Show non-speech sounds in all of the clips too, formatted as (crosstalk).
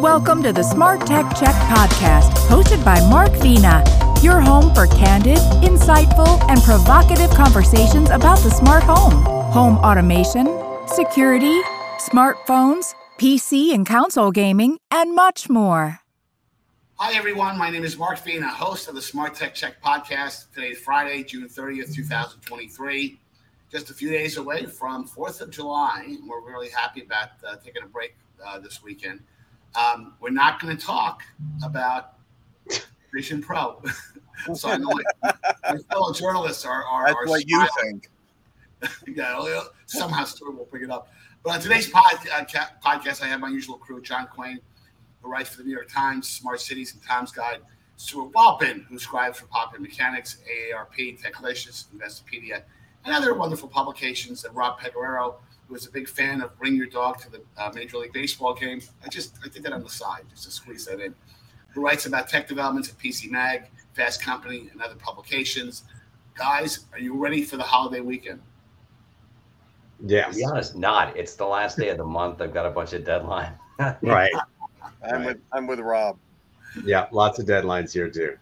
Welcome to the Smart Tech Check podcast, hosted by Mark Vena, your home for candid, insightful, and provocative conversations about the smart home, home automation, security, smartphones, PC and console gaming, and much more. Hi, everyone. My name is Mark Vena, host of the Smart Tech Check podcast. Today is Friday, June 30th, 2023. Just a few days away from 4th of July. We're really happy about uh, taking a break uh, this weekend. Um, we're not going to talk about Vision Pro. (laughs) so I know my, my, fellow journalists are. are That's are what you think. (laughs) yeah, somehow Stewart will pick it up. But on today's pod, uh, podcast, I have my usual crew: John Quain, who writes for the New York Times, Smart Cities, and Tom's Guide; Stewart Wolpin, who scribes for Popular Mechanics, AARP, Techlicious, Investopedia, and other wonderful publications. And Rob Pegoraro, who is a big fan of Bring Your Dog to the uh, Major League Baseball game. I just I did that on the side just to squeeze that in. Who writes about tech developments at PC Mag, Fast Company, and other publications. Guys, are you ready for the holiday weekend? Yes. To be honest, not. It's the last day of the month. I've got a bunch of deadline. (laughs) right. I'm with I'm with Rob. Yeah, lots of deadlines here too.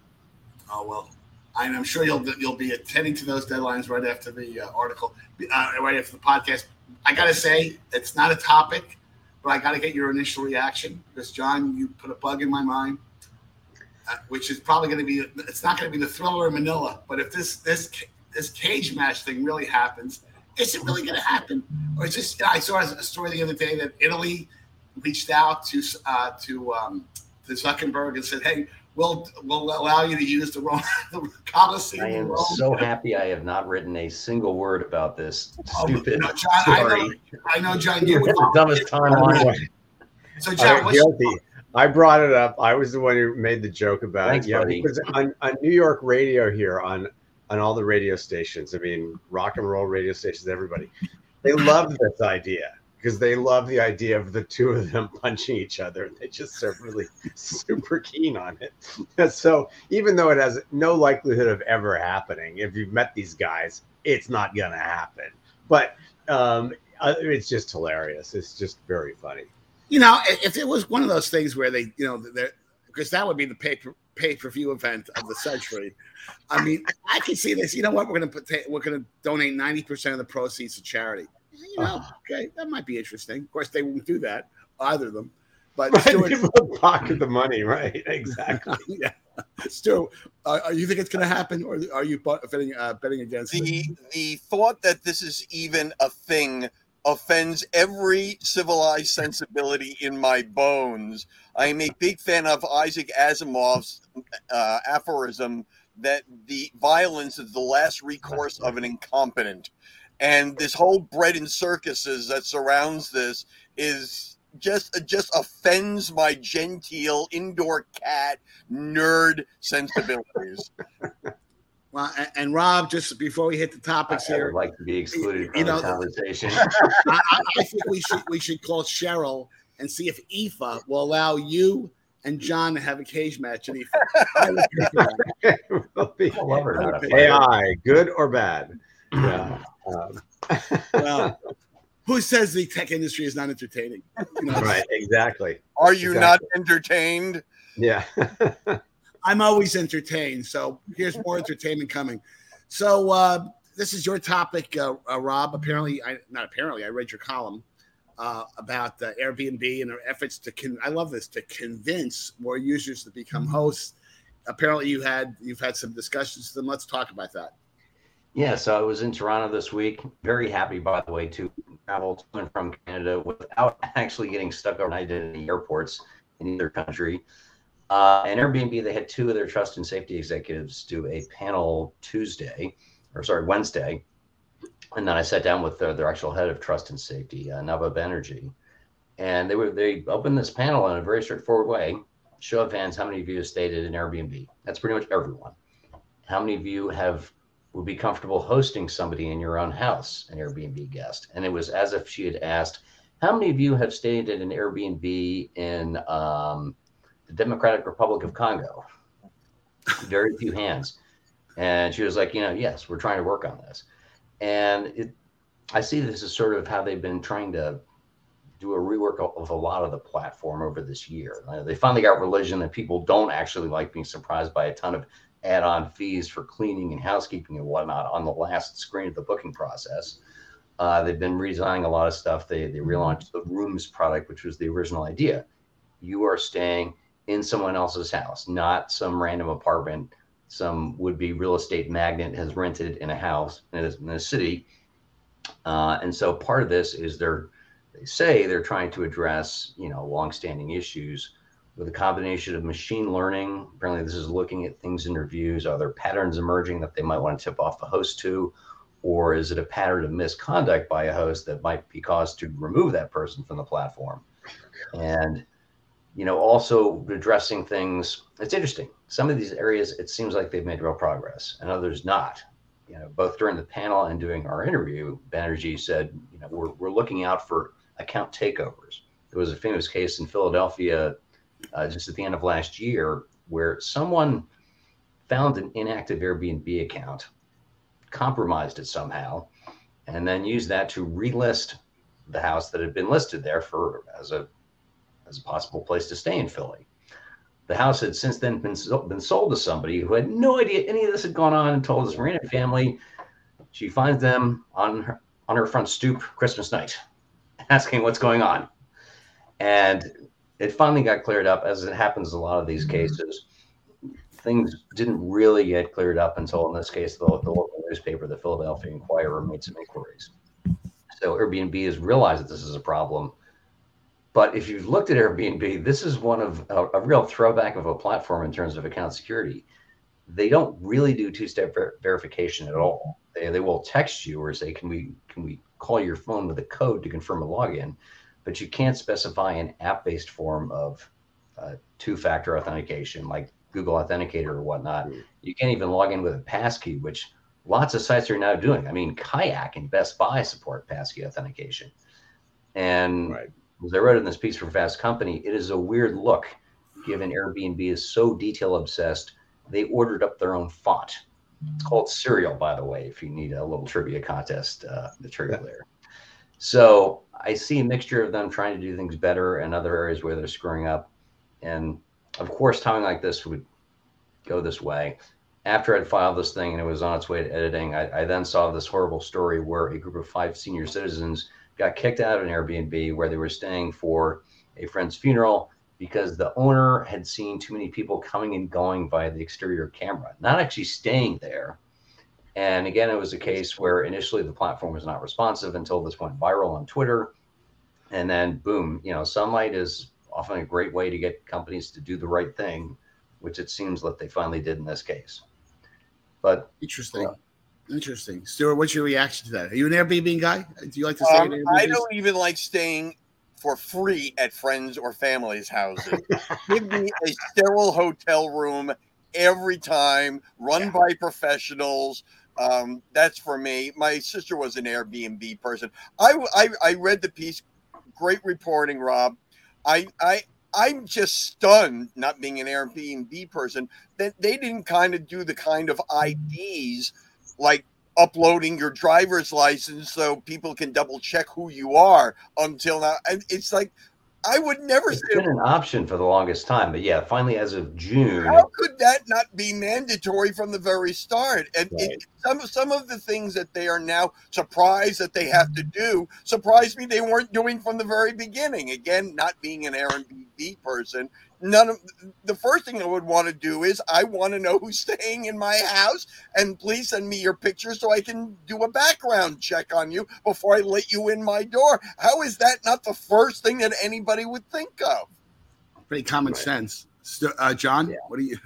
Oh well, I'm sure you'll you'll be attending to those deadlines right after the uh, article, uh, right after the podcast. I gotta say, it's not a topic, but I gotta get your initial reaction because John, you put a bug in my mind, uh, which is probably gonna be. It's not gonna be the thriller in Manila, but if this this this cage match thing really happens, is it really gonna happen, or is just? I saw a story the other day that Italy reached out to uh, to um, to Zuckerberg and said, "Hey, we'll we'll allow you to use the, Rome, (laughs) the Coliseum." I am so happy I have not written a single word about this Oh, stupid no, John, I know, story. I know, John. You It's the dumbest timeline. So, John, I'm what's, guilty. I brought it up. I was the one who made the joke about Thanks, it. Yeah, buddy. because on, on New York radio here, on on all the radio stations, I mean, rock and roll radio stations, everybody, they love this idea because they love the idea of the two of them (laughs) punching each other. They just are really (laughs) super keen on it. (laughs) So, even though it has no likelihood of ever happening, if you've met these guys, it's not going to happen. But um, uh, it's just hilarious. It's just very funny. you know, if it was one of those things where they, you know, because that would be the pay per pay per view event of the century. I mean, I can see this. You know what? We're gonna put we're gonna donate ninety percent of the proceeds to charity. You know, okay, that might be interesting. Of course, they won't do that either of them. But Right, Stewart, people pocket the money, (laughs) right? Exactly. (laughs) yeah, Stewart, uh, uh, you think it's going to happen, or are you betting uh, betting against it? The the thought that this is even a thing offends every civilized sensibility in my bones. I am a big fan of Isaac Asimov's uh, aphorism that the violence is the last recourse of an incompetent. And this whole bread and circuses that surrounds this is just just offends my genteel indoor cat nerd sensibilities. (laughs) Well, and, and Rob, just before we hit the topics I here, would like to be excluded You from know, the conversation. (laughs) I, I, I think we should we should call Cheryl and see if IFA will allow you and John to have a cage match in IFA. I would pay for that. Will be (laughs) I love her. not a AI, good or bad? (clears throat) Yeah. Um, Well, who says the tech industry is not entertaining? You know, right. Exactly. Are you Exactly. not entertained? Yeah. (laughs) I'm always entertained. So here's more entertainment coming. So uh, this is your topic, uh, uh, Rob. Apparently, I not apparently. I read your column uh, about uh, Airbnb and their efforts to. Con- I love this to convince more users to become hosts. Apparently, you had you've had some discussions. Then let's talk about that. Yeah, so I was in Toronto this week. Very happy, by the way, to travel to and from Canada without (laughs) actually getting stuck overnight in the airports in either country. Uh, and Airbnb, they had two of their trust and safety executives do a panel Tuesday, or sorry, Wednesday. And then I sat down with their, their actual head of trust and safety, uh, Naba Banerjee. And they were they opened this panel in a very straightforward way. Show of hands, how many of you have stayed at an Airbnb? That's pretty much everyone. How many of you have would be comfortable hosting somebody in your own house, an Airbnb guest. And it was as if she had asked, How many of you have stayed at an Airbnb in um, the Democratic Republic of Congo? Very few hands. And she was like, You know, yes, we're trying to work on this. And it, I see this as sort of how they've been trying to do a rework of a lot of the platform over this year. Uh, they finally got religion that people don't actually like being surprised by a ton of add-on fees for cleaning and housekeeping and whatnot on the last screen of the booking process. Uh, they've been redesigning a lot of stuff. They they relaunched the rooms product, which was the original idea. You are staying in someone else's house, not some random apartment some would-be real estate magnate has rented in a house in a, in a city. Uh, and so part of this is they're they say they're trying to address you know longstanding issues with a combination of machine learning. Apparently, this is looking at things in reviews. Are there patterns emerging that they might want to tip off the host to? Or is it a pattern of misconduct by a host that might be caused to remove that person from the platform? And you know, also addressing things. It's interesting. Some of these areas, it seems like they've made real progress, and others not. You know, both during the panel and doing our interview, Banerjee said, you know, we're, we're looking out for account takeovers. There was a famous case in Philadelphia uh, just at the end of last year where someone found an inactive Airbnb account, compromised it somehow, and then used that to relist the house that had been listed there for as a as a possible place to stay in Philly. The house had since then been, been sold to somebody who had no idea any of this had gone on and told his Marina family. She finds them on her, on her front stoop Christmas night, (laughs) asking what's going on. And it finally got cleared up, as it happens in a lot of these mm-hmm. cases. Things didn't really get cleared up until, in this case, the, the local newspaper, the Philadelphia Inquirer, made some inquiries. So Airbnb has realized that this is a problem but if you've looked at Airbnb, this is one of a, a real throwback of a platform in terms of account security. They don't really do two-step ver- verification at all. They, they will text you or say, "Can we can we call your phone with a code to confirm a login?" But you can't specify an app-based form of uh, two-factor authentication like Google Authenticator or whatnot. Mm-hmm. You can't even log in with a passkey, which lots of sites are now doing. I mean, Kayak and Best Buy support passkey authentication, and right as I wrote in this piece for Fast Company, it is a weird look given Airbnb is so detail obsessed. They ordered up their own font. It's called Cereal, by the way, if you need a little trivia contest uh, material there. So I see a mixture of them trying to do things better and other areas where they're screwing up. And of course, timing like this would go this way. After I'd filed this thing and it was on its way to editing, I, I then saw this horrible story where a group of five senior citizens got kicked out of an Airbnb where they were staying for a friend's funeral because the owner had seen too many people coming and going via the exterior camera, not actually staying there. And again, it was a case where initially the platform was not responsive until this went viral on Twitter. And then, boom, you know, sunlight is often a great way to get companies to do the right thing, which it seems that they finally did in this case. But interesting. Uh, Interesting. Stewart, what's your reaction to that? Are you an Airbnb guy? Do you like to stay um, I don't even like staying for free at friends or family's houses. (laughs) Give me a sterile hotel room every time, run yeah. by professionals. Um, that's for me. My sister was an Airbnb person. I, I, I read the piece. Great reporting, Rob. I, I, I'm just stunned, not being an Airbnb person, that they didn't kind of do the kind of IDs like uploading your driver's license so people can double check who you are until now. And it's like I would never. It's been an option for the longest time, but yeah, finally as of June. How could that not be mandatory from the very start? And right. it, some some of the things that they are now surprised that they have to do surprised me they weren't doing from the very beginning. Again, not being an Airbnb person, none of the first thing I would want to do is I want to know who's staying in my house and please send me your picture so I can do a background check on you before I let you in my door. How is that not the first thing that anybody would think of? Pretty common right. sense. Uh, John, yeah. what do you?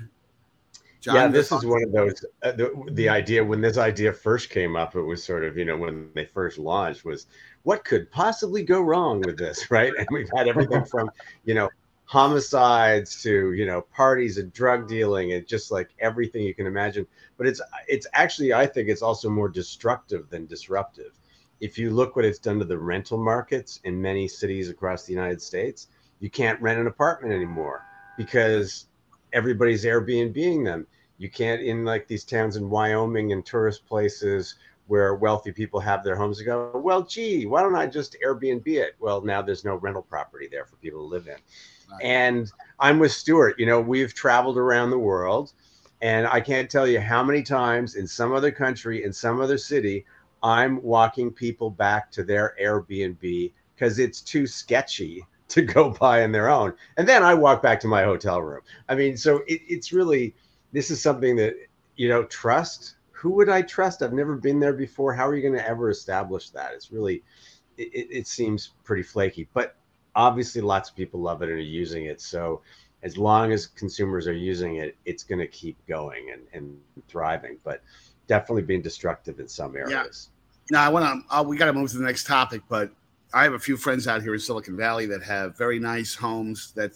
John, yeah, this is one of those. Uh, the, the idea when this idea first came up, it was sort of you know when they first launched was what could possibly go wrong with this, (laughs) right? And we've had everything from you know homicides to you know parties and drug dealing and just like everything you can imagine but it's it's actually i think it's also more destructive than disruptive if you look what it's done to the rental markets in many cities across the united states you can't rent an apartment anymore because everybody's airbnbing them you can't in like these towns in wyoming and tourist places where wealthy people have their homes and go, well, gee, why don't I just Airbnb it? Well, now there's no rental property there for people to live in. And I'm with Stewart. You know, we've traveled around the world, and I can't tell you how many times in some other country, in some other city, I'm walking people back to their Airbnb because it's too sketchy (laughs) to go buy on their own. And then I walk back to my hotel room. I mean, so it, it's really, this is something that, you know, trust. Who would I trust? I've never been there before. How are you going to ever establish that? It's really, it, it seems pretty flaky, but obviously lots of people love it and are using it. So as long as consumers are using it, it's going to keep going and, and thriving, but definitely being destructive in some areas. Yeah. Now I want to, uh, we got to move to the next topic, but I have a few friends out here in Silicon Valley that have very nice homes that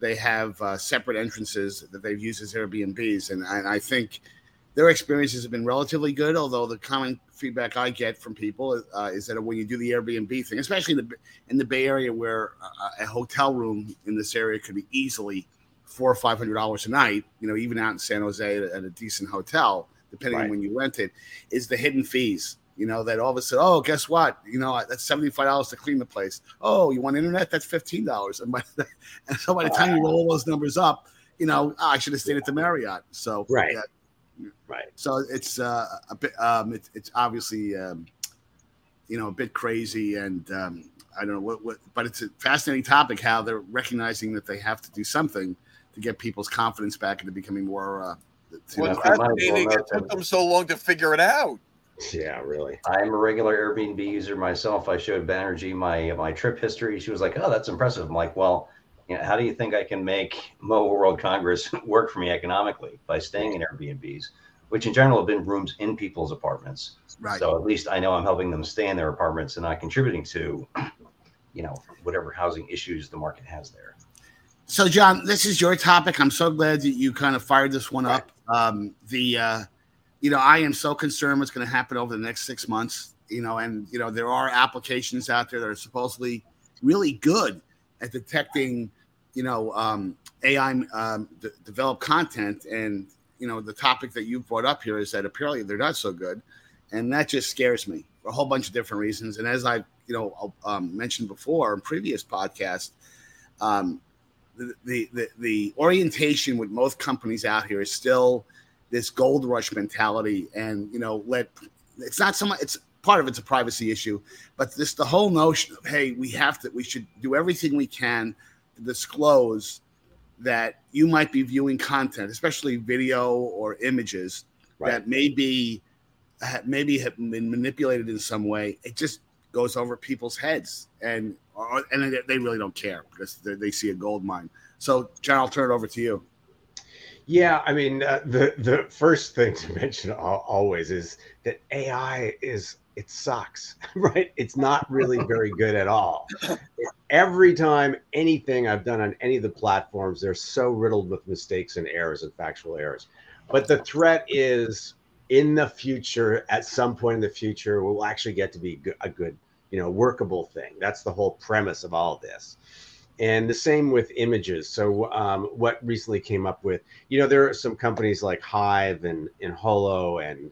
they have uh, separate entrances that they've used as Airbnbs, and, and I think their experiences have been relatively good. Although the common feedback I get from people uh, is that when you do the Airbnb thing, especially in the in the Bay Area, where a, a hotel room in this area could be easily four or five hundred dollars a night, you know, even out in San Jose at, at a decent hotel, depending right. on when you rent it, is the hidden fees you know, that all of a sudden, oh, guess what? You know, that's $75 to clean the place. Oh, you want internet? That's $15. And, (laughs) and so by the time you roll all those numbers up, you know, oh, I should have stayed at the Marriott. So, right. Yeah. Right. So it's uh, a bit, um, it, it's obviously, um, you know, a bit crazy and, um, I don't know what, what, but it's a fascinating topic how they're recognizing that they have to do something to get people's confidence back into becoming more. Uh, well, fascinating. It took them so long to figure it out. Yeah, really. I'm a regular Airbnb user myself. I showed Banerjee my my trip history. She was like, "Oh, that's impressive." I'm like, "Well, you know, how do you think I can make Mobile World Congress (laughs) work for me economically by staying in Airbnbs, which in general have been rooms in people's apartments? Right. So at least I know I'm helping them stay in their apartments and not contributing to, you know, whatever housing issues the market has there." So, John, this is your topic. I'm so glad that you kind of fired this one right. up. Um, the uh, you know, I am so concerned what's going to happen over the next six months. You know, and you know there are applications out there that are supposedly really good at detecting, you know, um, AI um, d- developed content. And you know, the topic that you brought up here is that apparently they're not so good, and that just scares me for a whole bunch of different reasons. And as I, you know, um, mentioned before in previous podcast, um, the, the the the orientation with most companies out here is still this gold rush mentality and you know let it's not so much it's part of it's a privacy issue but this the whole notion of hey we have to we should do everything we can to disclose that you might be viewing content especially video or images right. that may be maybe have been manipulated in some way. It just goes over people's heads and and they really don't care because they see a gold mine. So john i'll turn it over to you. Yeah, I mean, uh, the the first thing to (laughs) mention always is that AI is it sucks, (laughs) right? It's not really very good at all. Every time anything I've done on any of the platforms, they're so riddled with mistakes and errors and factual errors. But the threat is in the future, at some point in the future, we will actually get to be a good, you know, workable thing. That's the whole premise of all this and the same with images so um, what recently came up with you know there are some companies like hive and, and holo and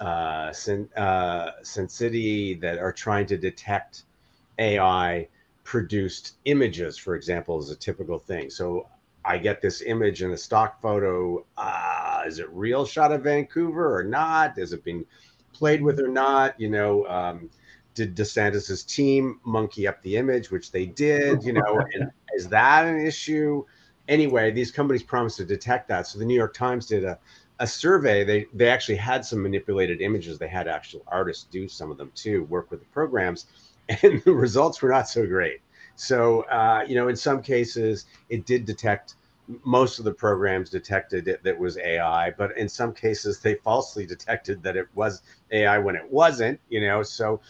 uh, Sin, uh, City that are trying to detect ai produced images for example is a typical thing so i get this image in a stock photo uh, is it real shot of vancouver or not is it being played with or not you know um, did DeSantis's team monkey up the image, which they did? You know, (laughs) is that an issue? Anyway, these companies promised to detect that. So the New York Times did a, a survey. They they actually had some manipulated images. They had actual artists do some of them too, work with the programs, (laughs) and the results were not so great. So uh, you know, in some cases, it did detect. Most of the programs detected it that was AI, but in some cases, they falsely (laughs) detected that it was AI when it wasn't. You know, so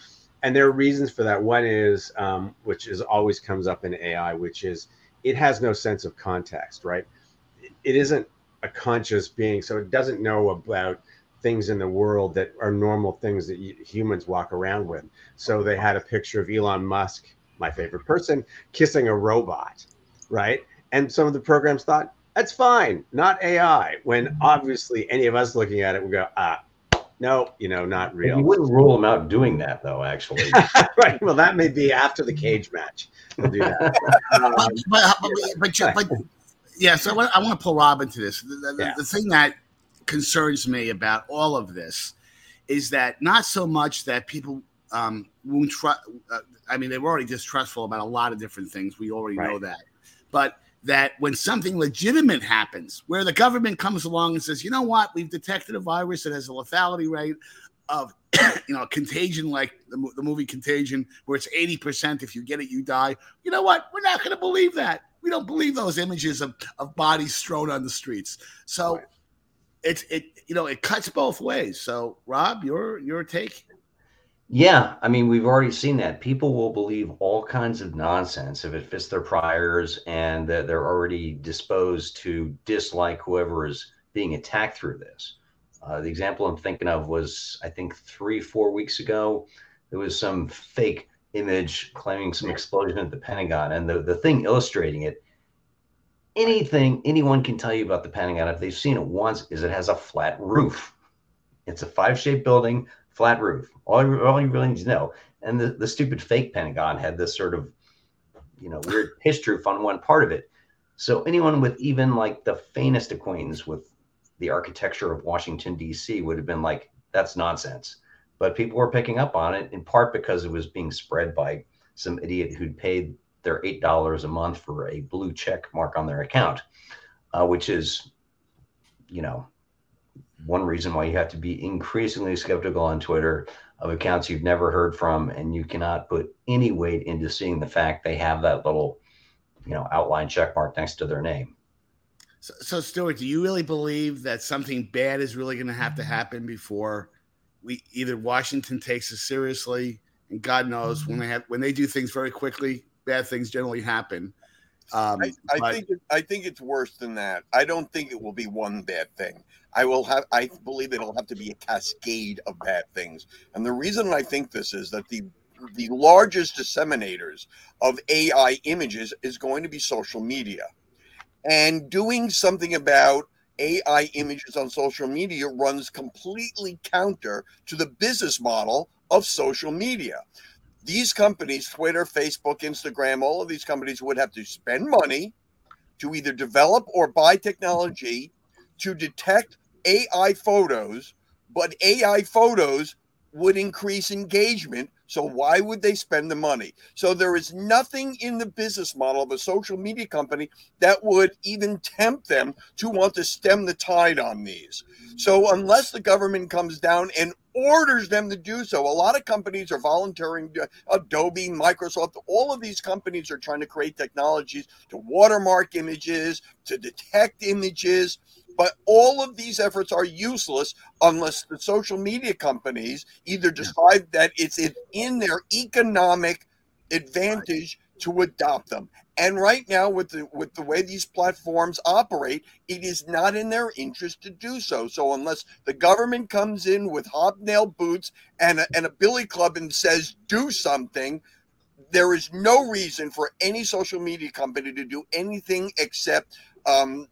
and there are reasons for that. One is, um, which is always comes up in AI, which is it has no sense of context, right? It isn't a conscious being, so it doesn't know about things in the world that are normal things that humans walk around with. So they had a picture of Elon Musk, my favorite person, kissing a robot, right? And some of the programs thought that's fine, not AI. When obviously any of us looking at it would go, ah, no, you know, not real. You wouldn't rule them out doing that, though. Actually, (laughs) right. Well, that may be after the cage match. We'll do that. Um, (laughs) but, but, but, but, but yeah, so I want, I want to pull Rob into this. The, the, Yeah. the thing that concerns me about all of this is that not so much that people um, won't trust. Uh, I mean, they're already distrustful about a lot of different things. We already know that. But that when something legitimate happens, where the government comes along and says, you know what, we've detected a virus that has a lethality rate of, (coughs) you know, contagion like the, the movie Contagion, where it's 80% if you get it, you die. You know what? We're not going to believe that. We don't believe those images of, of bodies strewn on the streets. So Right. it's, it, you know, it cuts both ways. So, Rob, your, your take? Yeah, I mean, we've already seen that. People will believe all kinds of nonsense if it fits their priors and that they're already disposed to dislike whoever is being attacked through this. Uh, the example I'm thinking of was, I think, three, four weeks ago, there was some fake image claiming some explosion at the Pentagon. And the, the thing illustrating it, anything anyone can tell you about the Pentagon, if they've seen it once, is it has a flat roof. It's a five shaped building flat roof. All you, all you really need to know. And the, the stupid fake Pentagon had this sort of, you know, weird pitch roof on one part of it. So anyone with even like the faintest acquaintance with the architecture of Washington D.C. would have been like, "That's nonsense." But people were picking up on it in part because it was being spread by some idiot who'd paid their eight dollars a month for a blue check mark on their account, uh, which is, you know, one reason why you have to be increasingly skeptical on Twitter of accounts you've never heard from, and you cannot put any weight into seeing the fact they have that little, you know, outline check mark next to their name. So, so, Stewart, do you really believe that something bad is really going to have to happen before we either Washington takes us seriously, and God knows when they have when they do things very quickly, bad things generally happen. Um, I, I but- think it, I think it's worse than that. I don't think it will be one bad thing. I will have I believe it'll have to be a cascade of bad things. And the reason I think this is that the the largest disseminators of AI images is going to be social media. And doing something about AI images on social media runs completely counter to the business model of social media. These companies, Twitter, Facebook, Instagram, all of these companies would have to spend money to either develop or buy technology to detect AI photos, but AI photos would increase engagement. So why would they spend the money? So there is nothing in the business model of a social media company that would even tempt them to want to stem the tide on these. So unless the government comes down and orders them to do so, a lot of companies are volunteering. Uh, Adobe, Microsoft, all of these companies are trying to create technologies to watermark images, to detect images. But all of these efforts are useless unless the social media companies either decide that it's in- their economic advantage to adopt them. And right now, with the with the way these platforms operate, it is not in their interest to do so. So unless the government comes in with hobnail boots and a, and a billy club and says do something, there is no reason for any social media company to do anything except um,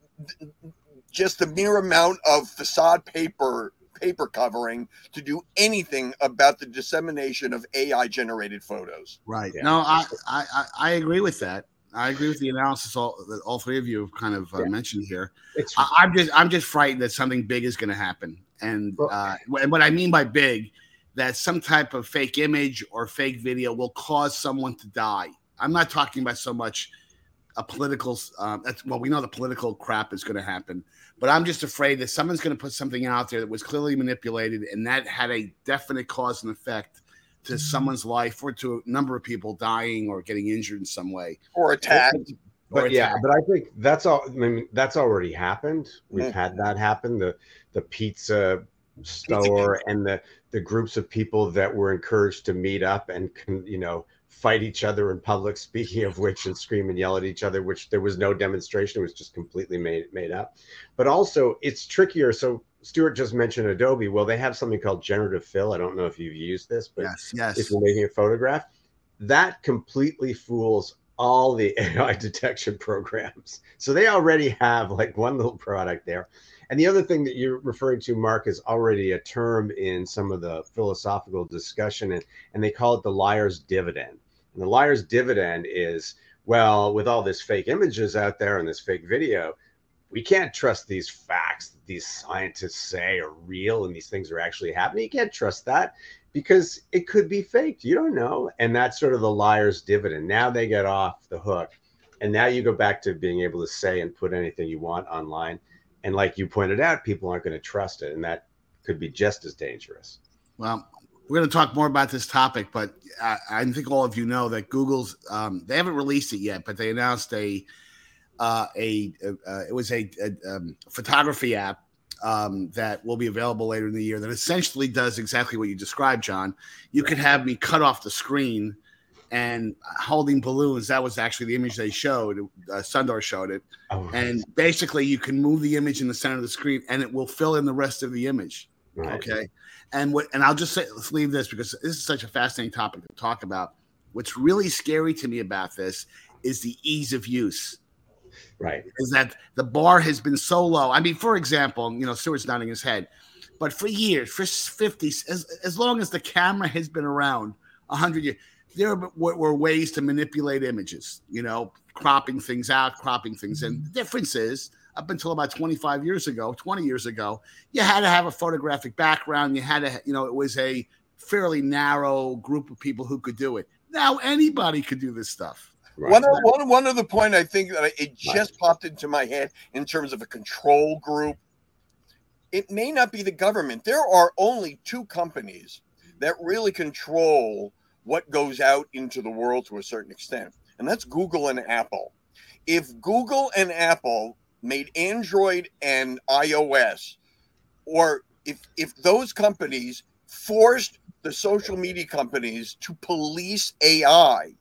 just the mere amount of facade paper paper covering to do anything about the dissemination of AI generated photos. Right. Yeah. No, I, I I- I agree with that. I agree with the analysis all that all three of you have kind of uh, Yeah. mentioned here. it's I, I'm just I'm just frightened that something big is going to happen, and Well- uh, what, what I mean by big, that some type of fake image or fake video will cause someone to die. I'm not talking about so much a political. Um, that's, well, we know the political crap is going to happen, but I'm just afraid that someone's going to put something out there that was clearly manipulated, and that had a definite cause and effect to someone's life or to a number of people dying or getting injured in some way. Or attack. Or but yeah, attack. but I think that's all. I mean, that's already happened. We've Mhm. had that happen. The the pizza store and the the groups of people that were encouraged to meet up and can you know fight each other in public. (laughs) Speaking of which, and scream and yell at each other, which there was no demonstration. It was just completely made made up. But also, it's trickier. So Stewart just mentioned Adobe. Well, they have something called generative fill. I don't know if you've used this, but yes, yes. if you're making a photograph, that completely fools all the (laughs) AI detection programs. So they already have like one little product there. And the other thing that you're referring to, Mark, is already a term in some of the philosophical discussion, and, and they call it the liar's dividend. And the liar's dividend is, well, with all this fake images out there and this fake video, we can't trust these facts that these scientists say are real and these things are actually happening. You can't trust that because it could be faked. You don't know. And that's sort of the liar's dividend. Now they get off the hook. And now you go back to being able to say and put anything you want online. And like you pointed out, people aren't going to trust it. And that could be just as dangerous. Well, we're going to talk more about this topic, but I, I think all of you know that Google's, um, they haven't released it yet, but they announced a, uh, a, uh, it was a, a um, photography app um, that will be available later in the year that essentially does exactly what you described, John. You could have me cut off the screen and holding balloons. That was actually the image they showed. Uh, Sundar showed it. Oh, and basically, you can move the image in the center of the screen and it will fill in the rest of the image. Right. Okay. And what, and I'll just say, let's leave this because this is such a fascinating topic to talk about. What's really scary to me about this is the ease of use Right. Is that the bar has been so low. I mean, for example, you know, Stewart's nodding his head, but for years, for 50, as, as long as the camera has been around, 100 years, there were ways to manipulate images, you know, cropping things out, cropping things in. Mm-hmm. The difference is, up until about 25 years ago, 20 years ago, you had to have a photographic background. You had to, you know, it was a fairly narrow group of people who could do it. Now anybody could do this stuff. Right. One, one, one other point I think that it just popped into my head in terms of a control group. It may not be the government. There are only two companies that really control what goes out into the world to a certain extent, and that's Google and Apple. If Google and Apple made Android and iOS, or if if those companies forced the social media companies to police AI,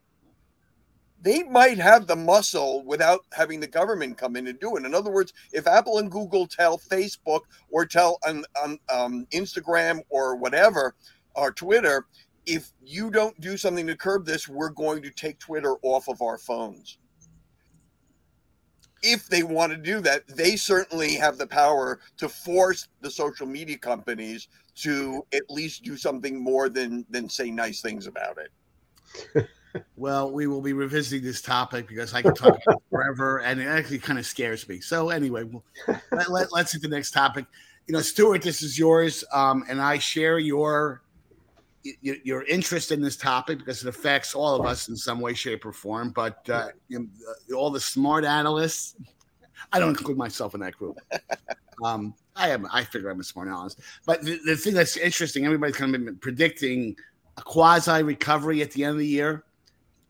they might have the muscle without having the government come in and do it. In other words, if Apple and Google tell Facebook or tell on, on um, Instagram or whatever or Twitter, if you don't do something to curb this, we're going to take Twitter off of our phones. If they want to do that, they certainly have the power to force the social media companies to at least do something more than than say nice things about it. (laughs) well, we will be revisiting this topic because I can talk forever, and it actually kind of scares me. So, anyway, we'll, let, let, us hit the next topic. You know, Stewart, this is yours, um, and I share your, your, interest in this topic because it affects all of us in some way, shape, or form. But uh, you know, all the smart analysts, I don't include myself in that group. (laughs) Um, I am. I figure I'm a smart analyst. But the, the thing that's interesting, everybody's kind of been predicting a quasi recovery at the end of the year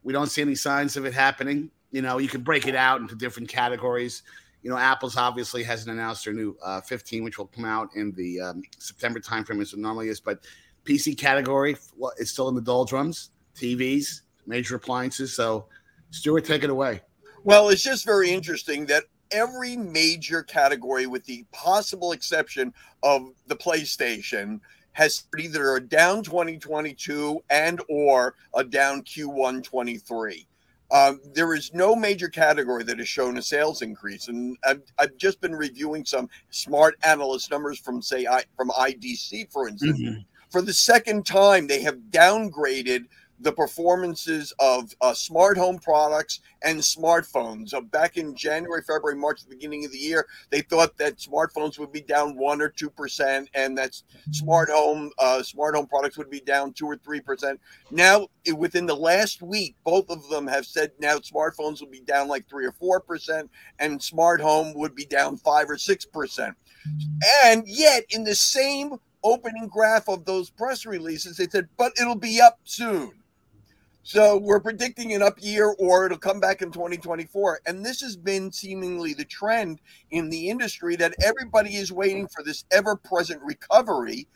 we don't see any signs of it happening. You know, you can break it out into different categories. You know, Apple's obviously hasn't announced their new uh, 15, which will come out in the um, September timeframe as it normally is. But PC category is still in the doldrums. TVs, major appliances. So, Stewart, take it away. Well, it's just very interesting that every major category, with the possible exception of the PlayStation, has either a down 2022 and or a down Q1 23. Um, there is no major category that has shown a sales increase, and I've, I've just been reviewing some smart analyst numbers from say I, from IDC, for instance. Mm-hmm. For the second time, they have downgraded the performances of uh, smart home products and smartphones. Uh, back in January, February, March, the beginning of the year, they thought that smartphones would be down one or two percent, and that smart home uh, smart home products would be down two or three percent. Now, within the last week, both of them have said now smartphones will be down like three or four percent, and smart home would be down five or six percent. And yet, in the same opening graph of those press releases, they said, but it'll be up soon. So we're predicting an up year or it'll come back in 2024. And this has been seemingly the trend in the industry that everybody is waiting for this ever present recovery,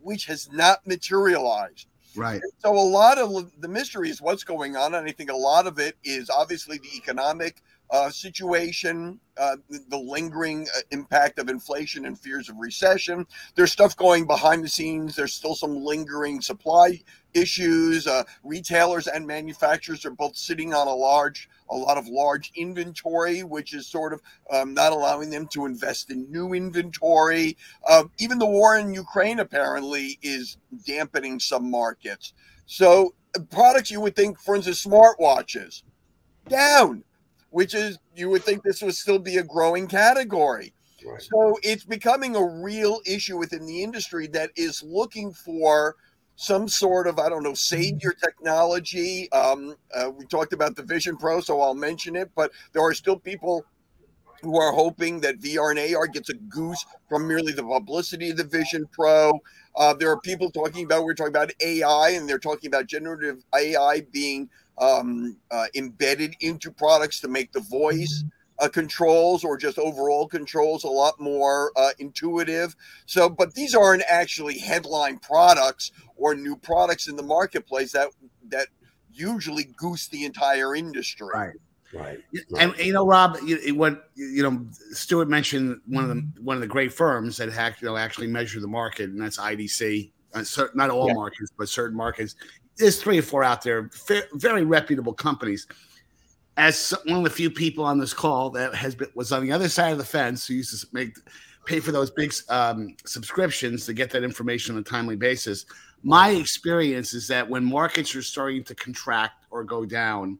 which has not materialized. Right. So a lot of the mystery is what's going on. And I think a lot of it is obviously the economic uh, situation, uh, the, lingering uh, impact of inflation and fears of recession. There's stuff going behind the scenes. There's still some lingering supply issues. Uh, retailers and manufacturers are both sitting on a large, a lot of large inventory, which is sort of um, not allowing them to invest in new inventory. Uh, even the war in Ukraine apparently is dampening some markets. So products you would think, for instance, smartwatches down, which is you would think this would still be a growing category. Right. So it's becoming a real issue within the industry that is looking for some sort of I don't know savior technology. Um, uh, we talked about the Vision Pro, so I'll mention it. But there are still people who are hoping that VR and AR gets a goose from merely the publicity of the Vision Pro. Uh, there are people talking about we're talking about AI, and they're talking about generative AI being um, uh, embedded into products to make the voice uh, controls or just overall controls a lot more uh, intuitive. So, but these aren't actually headline products or new products in the marketplace that that usually goose the entire industry. Right. Right. And, you know, Rob, you, what you know, Stewart mentioned one of the one of the great firms that have, you know, actually measure the market, and that's IDC. Uh, not all yeah. markets, but certain markets. There's three or four out there, very reputable companies. As one of the few people on this call that has been was on the other side of the fence, who used to make pay for those big um, subscriptions to get that information on a timely basis. My experience is that when markets are starting to contract or go down,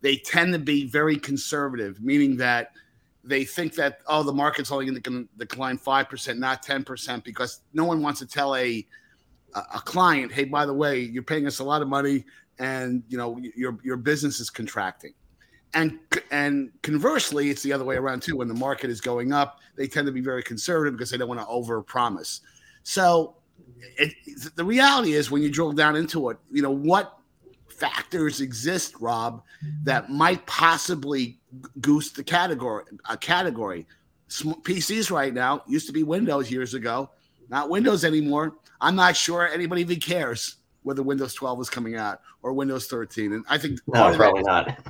they tend to be very conservative, meaning that they think that oh the market's only going to decline 5% not 10% because no one wants to tell a a client hey by the way you're paying us a lot of money and you know your your business is contracting and and conversely it's the other way around too when the market is going up they tend to be very conservative because they don't want to over promise so it, the reality is when you drill down into it you know what factors exist, Rob, that might possibly goose the category. A category. PCs right now used to be Windows years ago, not Windows anymore. I'm not sure anybody even cares whether Windows 12 is coming out or Windows 13. And I think no, probably not. (laughs)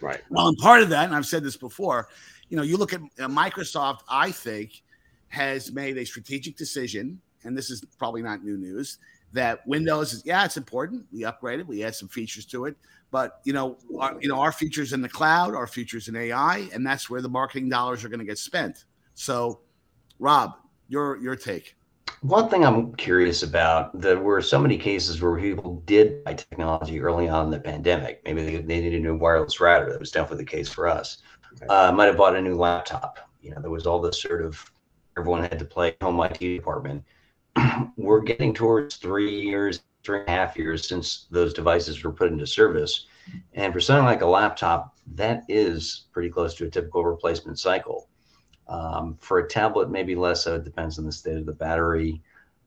Right. Well, and part of that, and I've said this before, you know, you look at uh, Microsoft. I think has made a strategic decision, and this is probably not new news that Windows is yeah, it's important. We upgraded, we add some features to it, but you know, our, you know, our features in the cloud, our features in AI, and that's where the marketing dollars are going to get spent. So, Rob, your your take. One thing I'm curious about there were so many cases where people did buy technology early on in the pandemic. Maybe they, they needed a new wireless router. That was definitely the case for us. Okay. Uh, might have bought a new laptop. You know, there was all this sort of everyone had to play home IT department (clears throat) we're getting towards three years, three and a half years since those devices were put into service. And for something like a laptop, that is pretty close to a typical replacement cycle. Um, for a tablet, maybe less so. It depends on the state of the battery.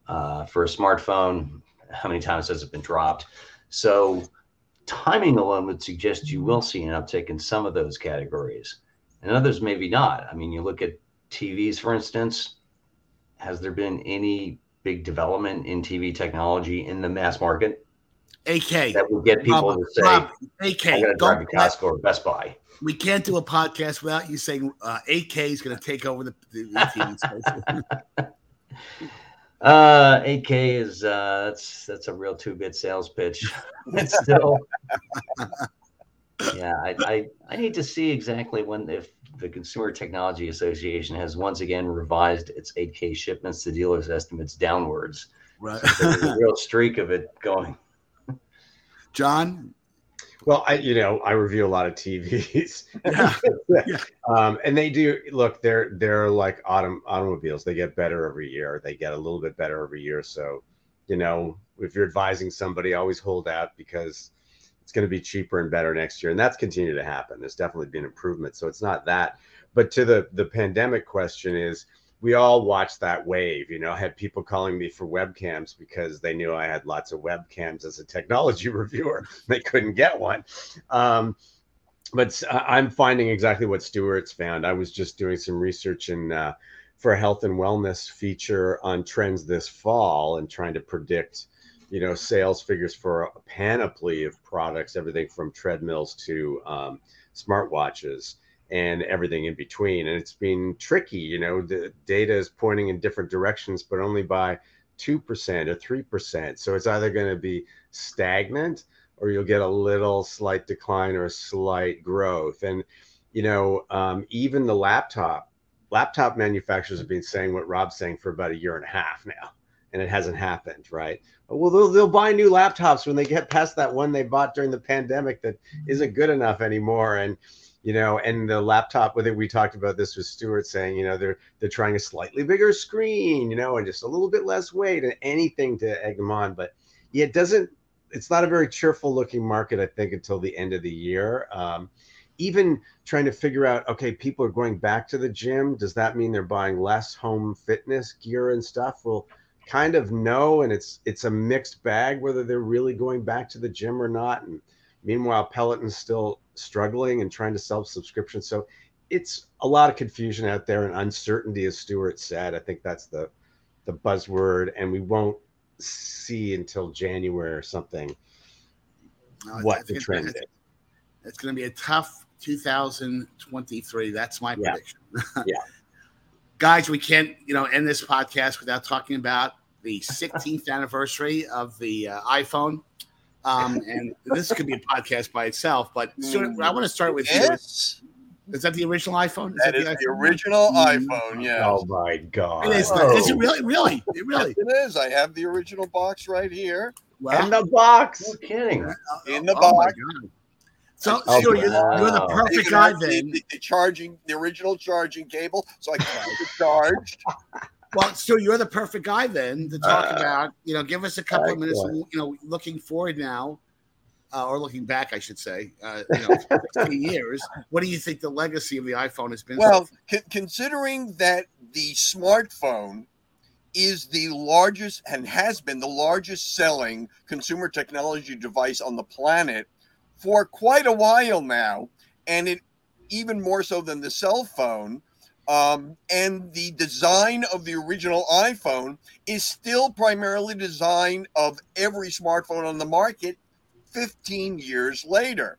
Uh, for a smartphone, how many times has it been dropped? So, timing alone would suggest you will see an uptick in some of those categories, and others maybe not. I mean, you look at TVs, for instance. Has there been any big development in TV technology in the mass market. 8K that would get people Rob, to say, Rob, "8K, I'm going to drive to Costco or Best Buy." We can't do a podcast without you saying uh, 8K is going to take over the, the, space. (laughs) (laughs) uh, 8K is uh, that's that's a real two bit sales pitch. (laughs) it's still, yeah. I, I I need to see exactly when if the Consumer Technology Association has once again revised its 8K shipments to dealers' estimates downwards. Right. So there's a real streak of it going. John? Well, I you know I review a lot of TVs, yeah. (laughs) yeah. Um, and they do look. They're they're like autom- automobiles. They get better every year. They get a little bit better every year. So, you know, if you're advising somebody, always hold out because it's going to be cheaper and better next year and that's continued to happen there's definitely been improvement so it's not that but to the the pandemic question is we all watched that wave you know I had people calling me for webcams because they knew i had lots of webcams as a technology (laughs) reviewer. They couldn't get one. Um, but i'm finding exactly what stewart's found. I was just doing some research in uh, for a health and wellness feature on trends this fall and trying to predict you know sales figures for a panoply of products everything from treadmills to um, smartwatches and everything in between. And it's been tricky. You know, the data is pointing in different directions, but only by 2% or 3%. So it's either going to be stagnant or you'll get a little slight decline or a slight growth. And, you know, um, even the laptop, laptop manufacturers have been saying what Rob's saying for about a year and a half now, and it hasn't happened, right? Well, they'll, they'll buy new laptops when they get past that one they bought during the pandemic that isn't good enough anymore. And, you know, and the laptop with it, we talked about this with Stewart saying, you know, they're they're trying a slightly bigger screen, you know, and just a little bit less weight and anything to egg them on. But yeah, it doesn't. It's not a very cheerful looking market, I think, until the end of the year. Um, even trying to figure out, okay, people are going back to the gym. Does that mean they're buying less home fitness gear and stuff? Well, kind of know, and it's it's a mixed bag whether they're really going back to the gym or not. And meanwhile, Peloton's still struggling and trying to sell subscriptions. So it's a lot of confusion out there and uncertainty, as Stewart said. I think that's the the buzzword, and we won't see until January or something No, what the trend it's, is. It's going to be a tough 2023. That's my Yeah. prediction. (laughs) Yeah. Guys, we can't, you know, end this podcast without talking about the 16th anniversary of the uh, iPhone. Um, and this could be a podcast by itself, but Stewart, I want to start with you. Yes, Is that the original iPhone? that is the the original Mm. iPhone. Yeah, Oh my god! It is. Oh. Is it really? Really? It really? it is. I have the original box right here. Well, And the box. No kidding. in the my box. God. So, Oh, Stewart, you're, the, you're the perfect guy out the, then. the, the charging, the original charging cable, so I can keep it charged. (laughs) Well, Stu, you're the perfect guy then to talk Uh, about. You know, give us a couple of minutes. excellent. You know, looking forward now, uh, or looking back, I should say. Uh, you know, (laughs) 16 years. What do you think the legacy of the iPhone has been? Well, con- considering that the smartphone is the largest and has been the largest selling consumer technology device on the planet for quite a while now, and it even more so than the cell phone. Um, and the design of the original iPhone is still primarily design of every smartphone on the market 15 years later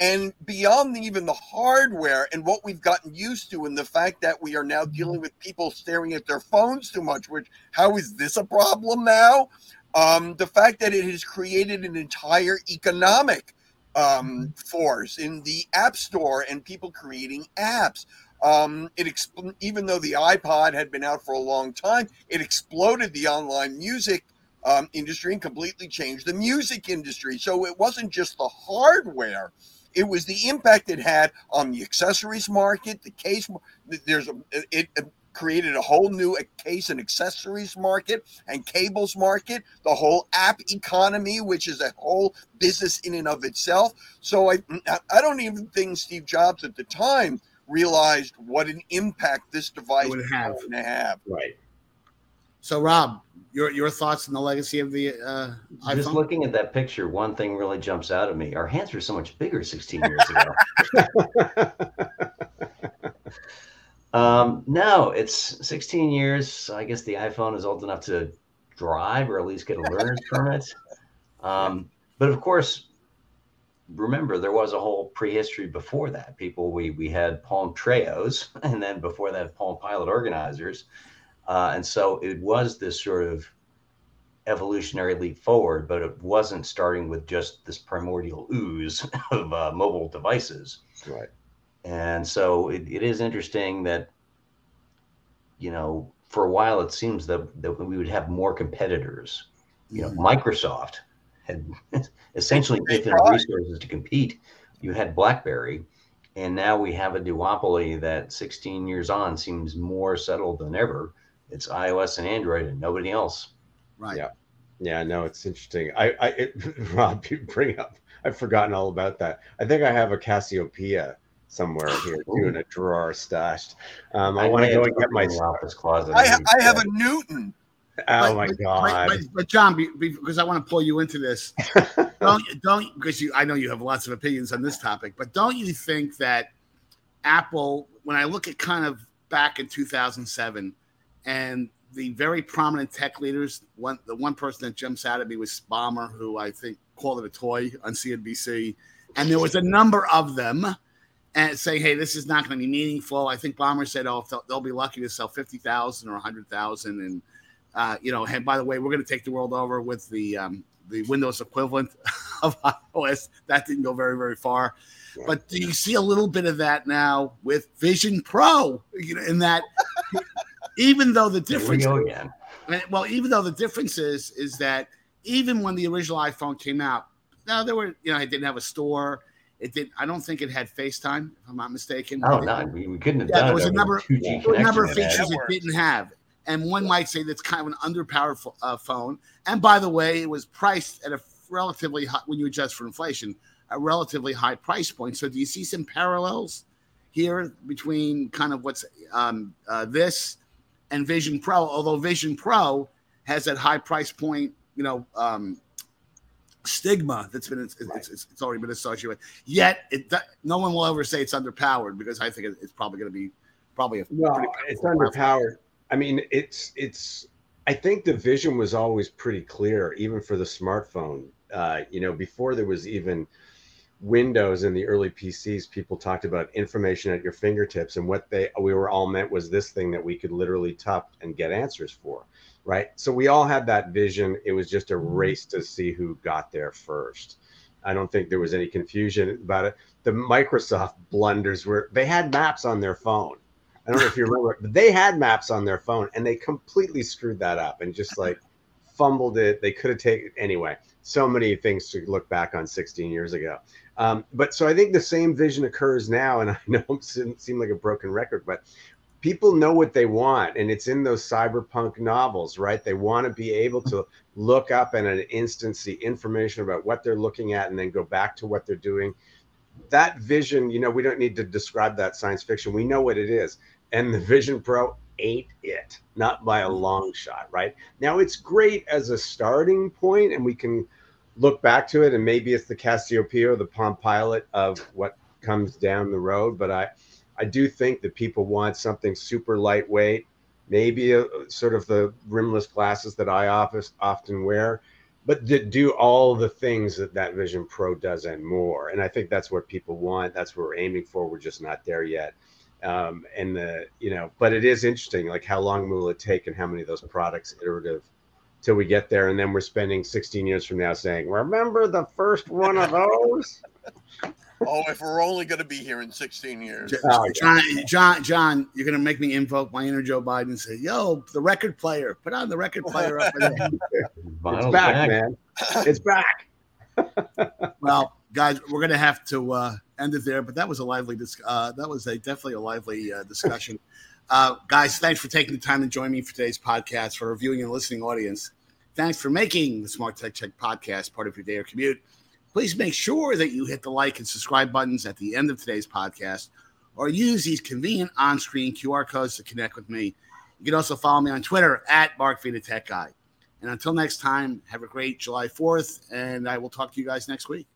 and beyond even the hardware and what we've gotten used to and the fact that we are now dealing with people staring at their phones too much which how is this a problem now um, the fact that it has created an entire economic um, force in the app store and people creating apps. Um, it exp- even though the ipod had been out for a long time it exploded the online music um, industry and completely changed the music industry. So it wasn't just the hardware it was the impact it had on the accessories market the case there's a it, it created a whole new case and accessories market and cables market the whole app economy which is a whole business in and of itself so i i don't even think steve jobs at the time realized what an impact this device would have. going to have Right. So, Rob, your your thoughts on the legacy of the uh, Just looking at that picture, one thing really jumps out at me. Our hands were so much bigger 16 years ago. (laughs) um, no, it's 16 years. I guess the iPhone is old enough to drive or at least get a learner's (laughs) permit. Um, but of course, remember there was a whole prehistory before that. People we we had Palm Treos, (laughs) and then before that Palm Pilot organizers, uh, and so it was this sort of evolutionary leap forward, but it wasn't starting with just this primordial ooze (laughs) of uh, mobile devices. right. And so it, it is interesting that, you know, for a while it seems that, that we would have more competitors. You know, mm-hmm. Microsoft had (laughs) essentially They infinite resources to compete. You had BlackBerry, and now we have a duopoly that 16 years on seems more settled than ever. It's iOS and Android and nobody else. right. Yeah. Yeah, no, it's interesting. I, I, it, (laughs) Rob, you bring up. I've forgotten all about that. I think I have a Cassiopeia somewhere here (sighs) too in a drawer stashed. Um, I, want to go and get my. office closet. I, ha- I have a Newton. Oh But- my but- god! But, but John, be, be- because I want to pull you into this, (laughs) don't don't because you I know you have lots of opinions on this topic, but don't you think that Apple, when I look at kind of back in 2007, and the very prominent tech leaders, one the one person that jumps out at me was Ballmer, who I think called it a toy on CNBC, and there was a number of them, and say, "Hey, this is not going to be meaningful." I think Ballmer said, "Oh, they'll, they'll be lucky to sell fifty thousand or hundred thousand, and uh, you know, and by the way, we're going to take the world over with the um, the Windows equivalent (laughs) of iOS. That didn't go very very far, but do you see a little bit of that now with Vision Pro? You know, in that (laughs) even though the difference, again. well, even though the difference is is that even when the original iPhone came out, now there were you know it didn't have a store it did. I don't think it had FaceTime, if I'm not mistaken. Oh no, we, we couldn't have yeah, done there was it. a number, there were a number of features it didn't have, and one might say that's kind of an underpowered uh, phone. And by the way, it was priced at a relatively high, when you adjust for inflation, a relatively high price point. So do you see some parallels here between kind of what's um, uh, this and Vision Pro? Although Vision Pro has that high price point, you know, um, stigma that's been it's, it's, it's, it's already been associated with. Yet it do- no one will ever say it's underpowered because I think it, it's probably going to be probably a No, it's underpowered. I mean, it's it's. I think the vision was always pretty clear, even for the smartphone. Uh, you know, before there was even Windows in the early PCs, people talked about information at your fingertips, and what they we were all meant was this thing that we could literally tap and get answers for, right? So we all had that vision. It was just a race to see who got there first. I don't think there was any confusion about it. The Microsoft blunders were they had maps on their phone. I don't know if you remember, (laughs) but they had maps on their phone and they completely screwed that up and just like fumbled it. They could have taken anyway. So many things to look back on 16 years ago. Um, but so I think the same vision occurs now, and (laughs) I know it seem seem like a broken record, but people know what they want, and it's in those cyberpunk novels, right? They want to be able to look up in an instant, see information about what they're looking at, and then go back to what they're doing. That vision, you know, we don't need to describe that science fiction. We know what it is, and the Vision Pro ate it, not by a long shot, right? Now it's great as a starting point, and we can look back to it, and maybe it's the Cassiopeia or the Palm Pilot of what comes down the road. But I, I do think that people want something super lightweight, maybe a, sort of the rimless glasses that I office, often wear, but that do all the things that that Vision Pro does and more. And I think that's what people want. That's what we're aiming for. We're just not there yet. Um, and the you know, but it is interesting. Like how long will it take, and how many of those products iterative till we get there, and then we're spending 16 years from now saying, "Remember the first one of (laughs) those?" Oh, if we're only going to be here in 16 years. Oh. John, John, John, you're gonna make me invoke my inner Joe Biden and say, "Yo, the record player, put on the record player up there." (laughs) it's Vinyl's back, man. It's back. (laughs) well, guys, we're gonna have to uh, end it there. But that was a lively, dis- uh, that was a definitely a lively uh, discussion. uh, guys, thanks for taking the time to join me for today's podcast. For our viewing and listening audience, thanks for making the Smart Tech Check podcast part of your day or commute. Please make sure that you hit the like and subscribe buttons at the end of today's podcast, or use these convenient on-screen QR codes to connect with me. You can also follow me on Twitter at Mark Vena Tech Guy. And until next time, have a great July 4th, and I will talk to you guys next week.